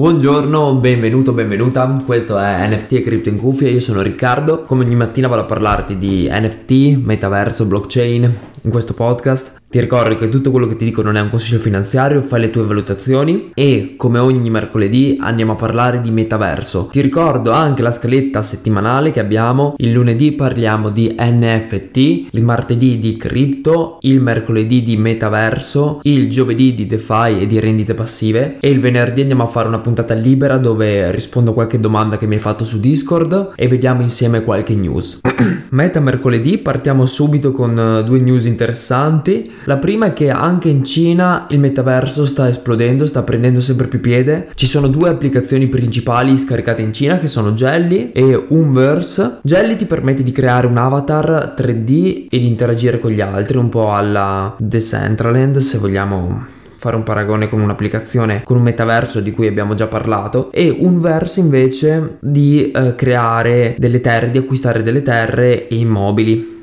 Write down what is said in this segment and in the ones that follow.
Buongiorno, benvenuto, benvenuta. Questo è NFT e Crypto in Cuffia. Io sono Riccardo. Come ogni mattina vado a parlarti di NFT, metaverso, blockchain in questo podcast. Ti ricordo che tutto quello che ti dico non è un consiglio finanziario, fai le tue valutazioni e come ogni mercoledì andiamo a parlare di metaverso. Ti ricordo anche la scaletta settimanale che abbiamo. Il lunedì parliamo di NFT, il martedì di cripto, il mercoledì di metaverso, il giovedì di DeFi e di rendite passive e il venerdì andiamo a fare una puntata libera dove rispondo a qualche domanda che mi hai fatto su Discord e vediamo insieme qualche news. Meta mercoledì partiamo subito con eh, due news interessanti. La prima è che anche in Cina il metaverso sta esplodendo, sta prendendo sempre più piede. Ci sono due applicazioni principali scaricate in Cina che sono Jelly e Unverse. Jelly ti permette di creare un avatar 3D e di interagire con gli altri, un po' alla Decentraland se vogliamo fare un paragone con un'applicazione, con un metaverso di cui abbiamo già parlato, e Unverse invece di eh, creare delle terre, di acquistare delle terre e immobili.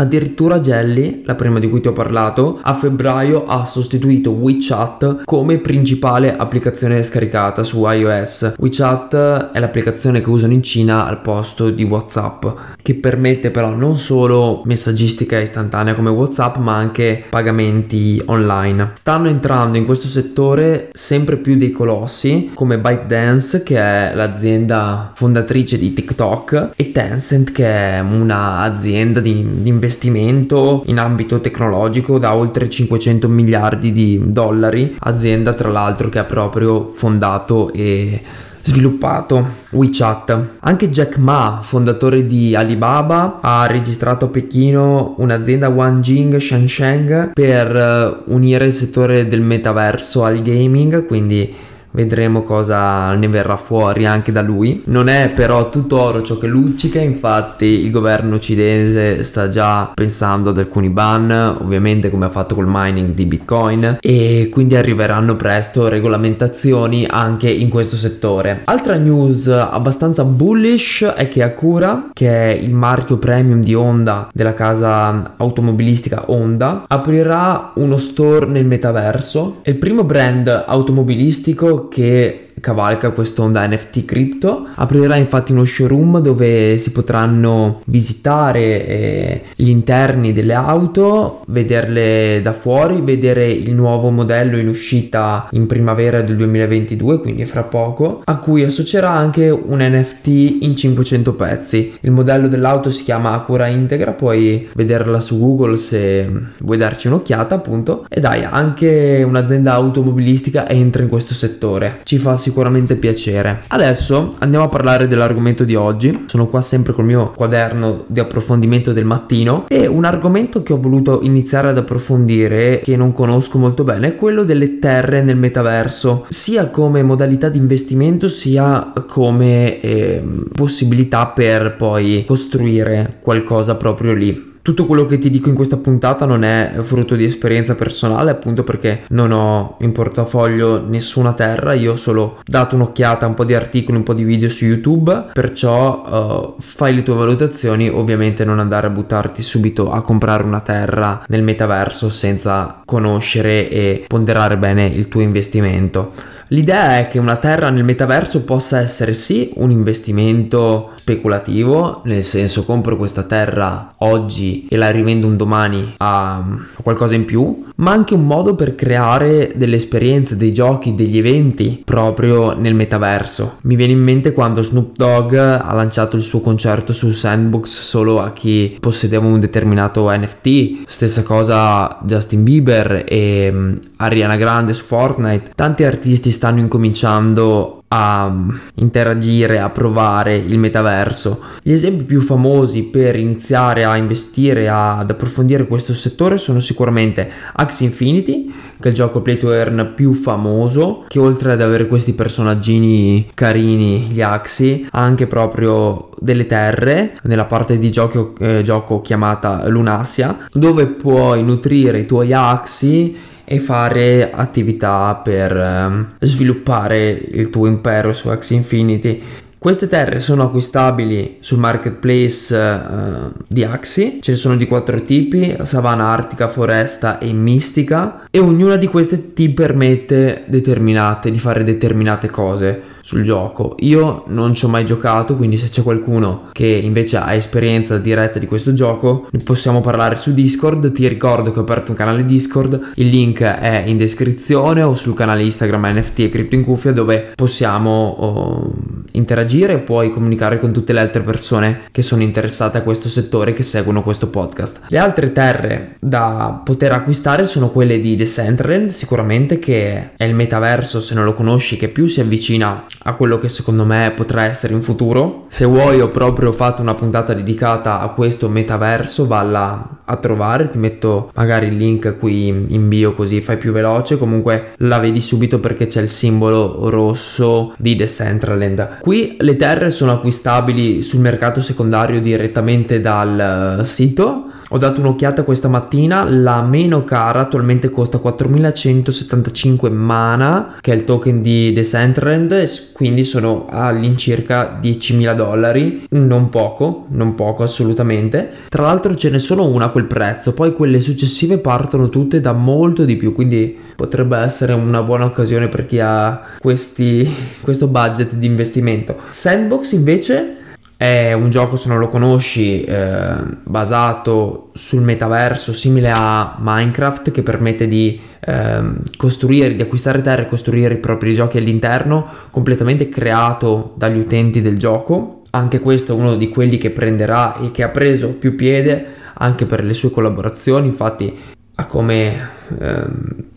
Addirittura Jelly, la prima di cui ti ho parlato, a febbraio ha sostituito WeChat come principale applicazione scaricata su iOS. WeChat è l'applicazione che usano in Cina al posto di WhatsApp, che permette però non solo messaggistica istantanea come WhatsApp, ma anche pagamenti online. Stanno entrando in questo settore sempre più dei colossi come ByteDance, che è l'azienda fondatrice di TikTok, e Tencent, che è un'azienda di, di investimenti investimento in ambito tecnologico da oltre 500 miliardi di dollari, azienda tra l'altro che ha proprio fondato e sviluppato WeChat. Anche Jack Ma, fondatore di Alibaba, ha registrato a Pechino un'azienda Wanjing Shengsheng per eh, unire il settore del metaverso al gaming, quindi vedremo cosa ne verrà fuori anche da lui. Non è però tutto oro ciò che luccica, infatti il governo cinese sta già pensando ad alcuni ban, ovviamente come ha fatto col mining di Bitcoin e quindi arriveranno presto regolamentazioni anche in questo settore. Altra news abbastanza bullish è che Acura, che è il marchio premium di Honda della casa automobilistica Honda, aprirà uno store nel metaverso. È il primo brand automobilistico che cavalca quest'onda NFT crypto. Aprirà infatti uno showroom dove si potranno visitare eh, gli interni delle auto, vederle da fuori, vedere il nuovo modello in uscita in primavera del 2022, quindi fra poco, a cui associerà anche un NFT in 500 pezzi. Il modello dell'auto si chiama Acura Integra, puoi vederla su Google se vuoi darci un'occhiata, appunto. E dai, anche un'azienda automobilistica entra in questo settore. Ci fa sicuramente piacere. Adesso andiamo a parlare dell'argomento di oggi. Sono qua sempre col mio quaderno di approfondimento del mattino e un argomento che ho voluto iniziare ad approfondire che non conosco molto bene è quello delle terre nel metaverso, sia come modalità di investimento sia come eh, possibilità per poi costruire qualcosa proprio lì. Tutto quello che ti dico in questa puntata non è frutto di esperienza personale, appunto perché non ho in portafoglio nessuna terra, io ho solo dato un'occhiata a un po' di articoli, un po' di video su YouTube, perciò uh, fai le tue valutazioni, ovviamente non andare a buttarti subito a comprare una terra nel metaverso senza conoscere e ponderare bene il tuo investimento. L'idea è che una terra nel metaverso possa essere sì un investimento speculativo, nel senso compro questa terra oggi e la rivendo un domani a qualcosa in più, ma anche un modo per creare delle esperienze, dei giochi, degli eventi proprio nel metaverso. Mi viene in mente quando Snoop Dogg ha lanciato il suo concerto su Sandbox solo a chi possedeva un determinato NFT, stessa cosa Justin Bieber e mm, Ariana Grande su Fortnite. Tanti artisti stanno incominciando a interagire, a provare il metaverso. Gli esempi più famosi per iniziare a investire, ad approfondire questo settore sono sicuramente Axie Infinity, che è il gioco play to earn più famoso, che oltre ad avere questi personaggini carini, gli Axie, ha anche proprio delle terre nella parte di gioco, eh, gioco chiamata Lunasia, dove puoi nutrire i tuoi Axie e fare attività per um, sviluppare il tuo impero su X Infinity Queste terre sono acquistabili sul marketplace uh, di Axi, ce ne sono di quattro tipi, savana artica, foresta e mistica e ognuna di queste ti permette di fare determinate cose sul gioco. Io non ci ho mai giocato, quindi se c'è qualcuno che invece ha esperienza diretta di questo gioco, possiamo parlare su Discord. Ti ricordo che ho aperto un canale Discord, il link è in descrizione o sul canale Instagram NFT e Crypto in Cuffia dove possiamo oh, interagire e puoi comunicare con tutte le altre persone che sono interessate a questo settore che seguono questo podcast. Le altre terre da poter acquistare sono quelle di Decentraland, sicuramente che è il metaverso, se non lo conosci, che più si avvicina a quello che secondo me potrà essere in futuro. Se vuoi ho proprio fatto una puntata dedicata a questo metaverso, valla a trovare, ti metto magari il link qui in bio così fai più veloce, comunque la vedi subito perché c'è il simbolo rosso di Decentraland. Qui le terre sono acquistabili sul mercato secondario direttamente dal sito ho dato un'occhiata questa mattina, la meno cara attualmente costa 4175 mana, che è il token di Decentraland, quindi sono all'incirca 10.000 dollari, non poco, non poco assolutamente. Tra l'altro ce ne sono una a quel prezzo, poi quelle successive partono tutte da molto di più, quindi potrebbe essere una buona occasione per chi ha questi, questo budget di investimento. Sandbox invece è un gioco, se non lo conosci, eh, basato sul metaverso, simile a Minecraft, che permette di eh, costruire, di acquistare terre e costruire i propri giochi all'interno, completamente creato dagli utenti del gioco. Anche questo è uno di quelli che prenderà e che ha preso più piede anche per le sue collaborazioni. Infatti, ha come eh,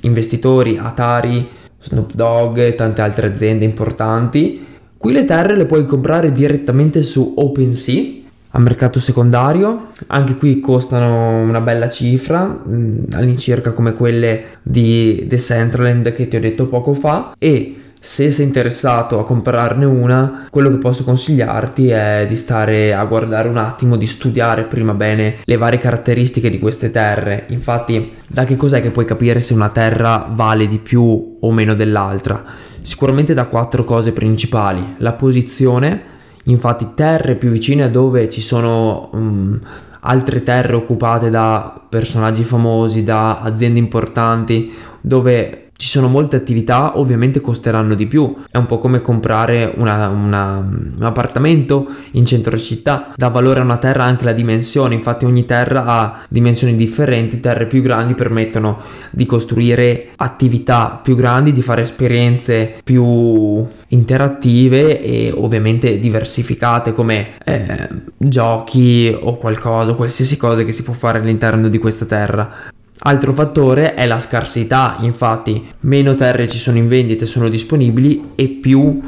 investitori Atari, Snoop Dogg e tante altre aziende importanti Qui le terre le puoi comprare direttamente su OpenSea a mercato secondario, anche qui costano una bella cifra, mm, all'incirca come quelle di Decentraland che ti ho detto poco fa. E se sei interessato a comprarne una, quello che posso consigliarti è di stare a guardare un attimo, di studiare prima bene le varie caratteristiche di queste terre. Infatti, da che cos'è che puoi capire se una terra vale di più o meno dell'altra? Sicuramente da quattro cose principali. La posizione, infatti terre più vicine a dove ci sono um, altre terre occupate da personaggi famosi, da aziende importanti, dove ci sono molte attività, ovviamente costeranno di più. È un po' come comprare una, una, un appartamento in centro città. Dà valore a una terra anche la dimensione. Infatti, ogni terra ha dimensioni differenti. Terre più grandi permettono di costruire attività più grandi, di fare esperienze più interattive e ovviamente diversificate come eh, giochi o qualcosa, qualsiasi cosa che si può fare all'interno di questa terra. Altro fattore è la scarsità, infatti meno terre ci sono in vendita e sono disponibili e più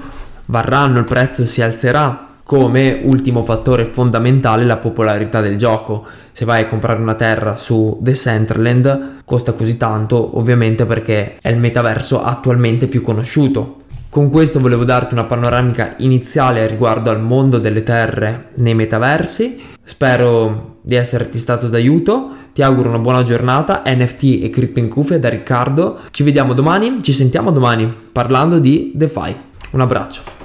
varranno, il prezzo si alzerà. Come ultimo fattore fondamentale la popolarità del gioco. Se vai a comprare una terra su Decentraland costa così tanto ovviamente perché è il metaverso attualmente più conosciuto. Con questo volevo darti una panoramica iniziale riguardo al mondo delle terre nei metaversi. Spero di esserti stato d'aiuto. Ti auguro una buona giornata. NFT e Crypto in cuffia da Riccardo. Ci vediamo domani, ci sentiamo domani parlando di DeFi. Un abbraccio.